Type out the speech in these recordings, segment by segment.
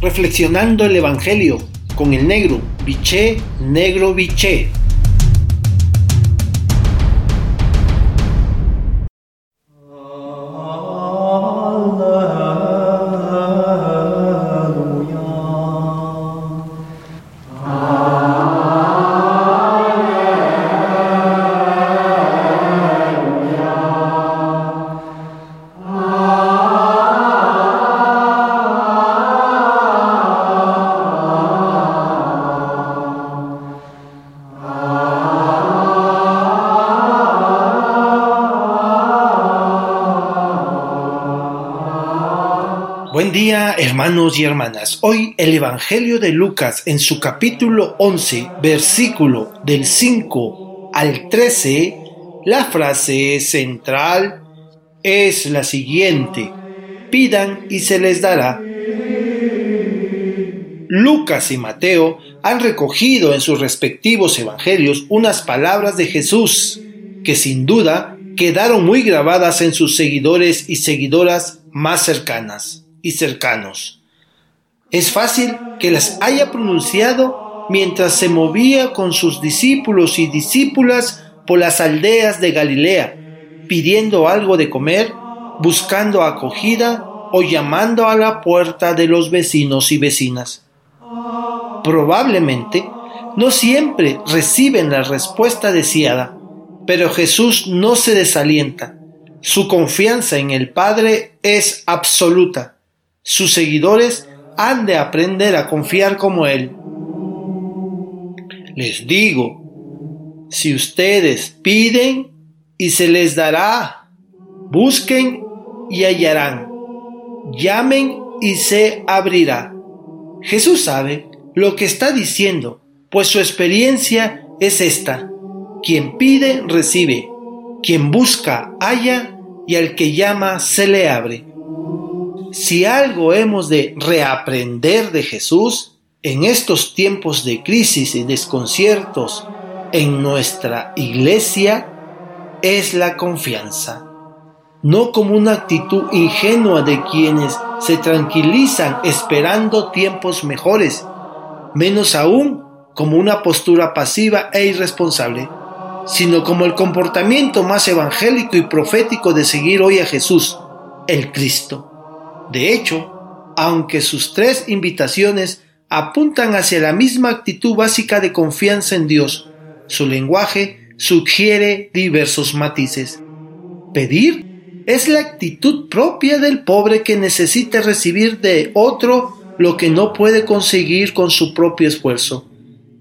reflexionando el Evangelio con el negro, biché, negro, biché. Buen día hermanos y hermanas. Hoy el Evangelio de Lucas en su capítulo 11, versículo del 5 al 13, la frase central es la siguiente. Pidan y se les dará. Lucas y Mateo han recogido en sus respectivos evangelios unas palabras de Jesús que sin duda quedaron muy grabadas en sus seguidores y seguidoras más cercanas y cercanos. Es fácil que las haya pronunciado mientras se movía con sus discípulos y discípulas por las aldeas de Galilea, pidiendo algo de comer, buscando acogida o llamando a la puerta de los vecinos y vecinas. Probablemente no siempre reciben la respuesta deseada, pero Jesús no se desalienta. Su confianza en el Padre es absoluta sus seguidores han de aprender a confiar como Él. Les digo, si ustedes piden y se les dará, busquen y hallarán, llamen y se abrirá. Jesús sabe lo que está diciendo, pues su experiencia es esta. Quien pide, recibe. Quien busca, halla, y al que llama, se le abre si algo hemos de reaprender de Jesús en estos tiempos de crisis y desconciertos en nuestra iglesia, es la confianza, no como una actitud ingenua de quienes se tranquilizan esperando tiempos mejores, menos aún como una postura pasiva e irresponsable, sino como el comportamiento más evangélico y profético de seguir hoy a Jesús, el Cristo. De hecho, aunque sus tres invitaciones apuntan hacia la misma actitud básica de confianza en Dios, su lenguaje sugiere diversos matices. Pedir es la actitud propia del pobre que necesita recibir de otro lo que no puede conseguir con su propio esfuerzo.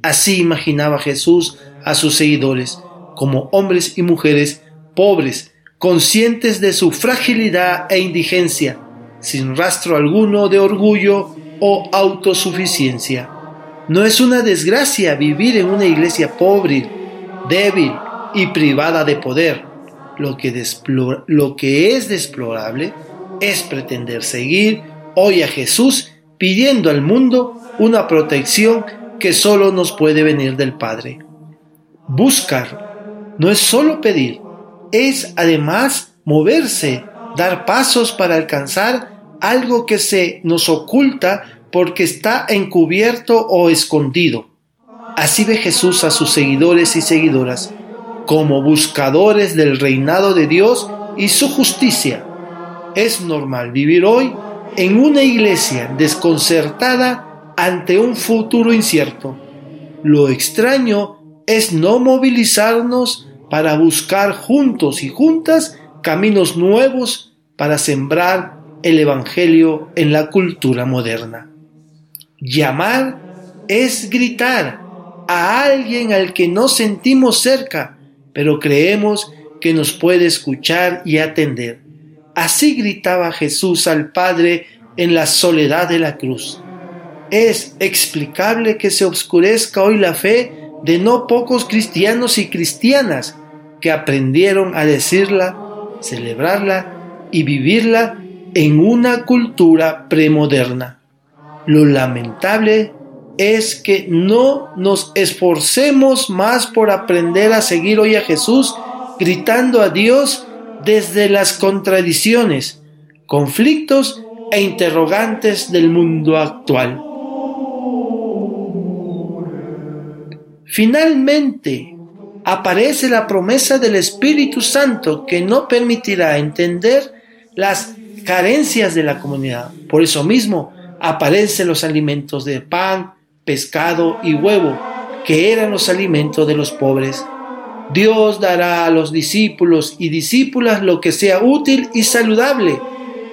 Así imaginaba Jesús a sus seguidores, como hombres y mujeres pobres, conscientes de su fragilidad e indigencia, sin rastro alguno de orgullo o autosuficiencia. No es una desgracia vivir en una iglesia pobre, débil y privada de poder. Lo que, lo que es deplorable es pretender seguir hoy a Jesús pidiendo al mundo una protección que solo nos puede venir del Padre. Buscar no es solo pedir, es además moverse dar pasos para alcanzar algo que se nos oculta porque está encubierto o escondido. Así ve Jesús a sus seguidores y seguidoras como buscadores del reinado de Dios y su justicia. Es normal vivir hoy en una iglesia desconcertada ante un futuro incierto. Lo extraño es no movilizarnos para buscar juntos y juntas caminos nuevos para sembrar el Evangelio en la cultura moderna. Llamar es gritar a alguien al que no sentimos cerca, pero creemos que nos puede escuchar y atender. Así gritaba Jesús al Padre en la soledad de la cruz. Es explicable que se oscurezca hoy la fe de no pocos cristianos y cristianas que aprendieron a decirla celebrarla y vivirla en una cultura premoderna. Lo lamentable es que no nos esforcemos más por aprender a seguir hoy a Jesús gritando a Dios desde las contradicciones, conflictos e interrogantes del mundo actual. Finalmente, aparece la promesa del Espíritu Santo que no permitirá entender las carencias de la comunidad. Por eso mismo aparecen los alimentos de pan, pescado y huevo, que eran los alimentos de los pobres. Dios dará a los discípulos y discípulas lo que sea útil y saludable,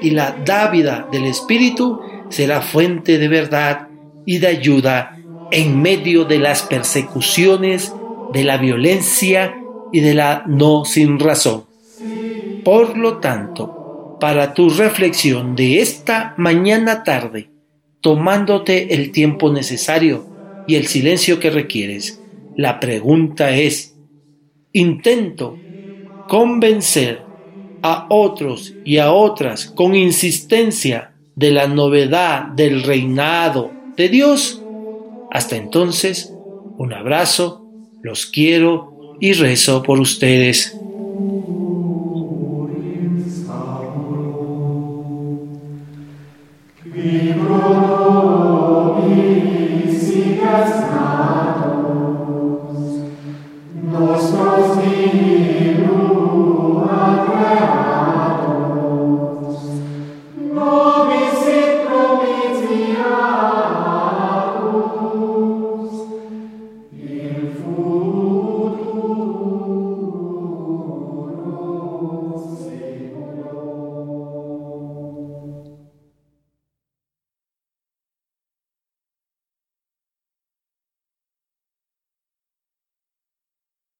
y la dávida del Espíritu será fuente de verdad y de ayuda en medio de las persecuciones, de la violencia y de la no sin razón. Por lo tanto, para tu reflexión de esta mañana tarde, tomándote el tiempo necesario y el silencio que requieres, la pregunta es, intento convencer a otros y a otras con insistencia de la novedad del reinado de Dios. Hasta entonces, un abrazo, los quiero y rezo por ustedes.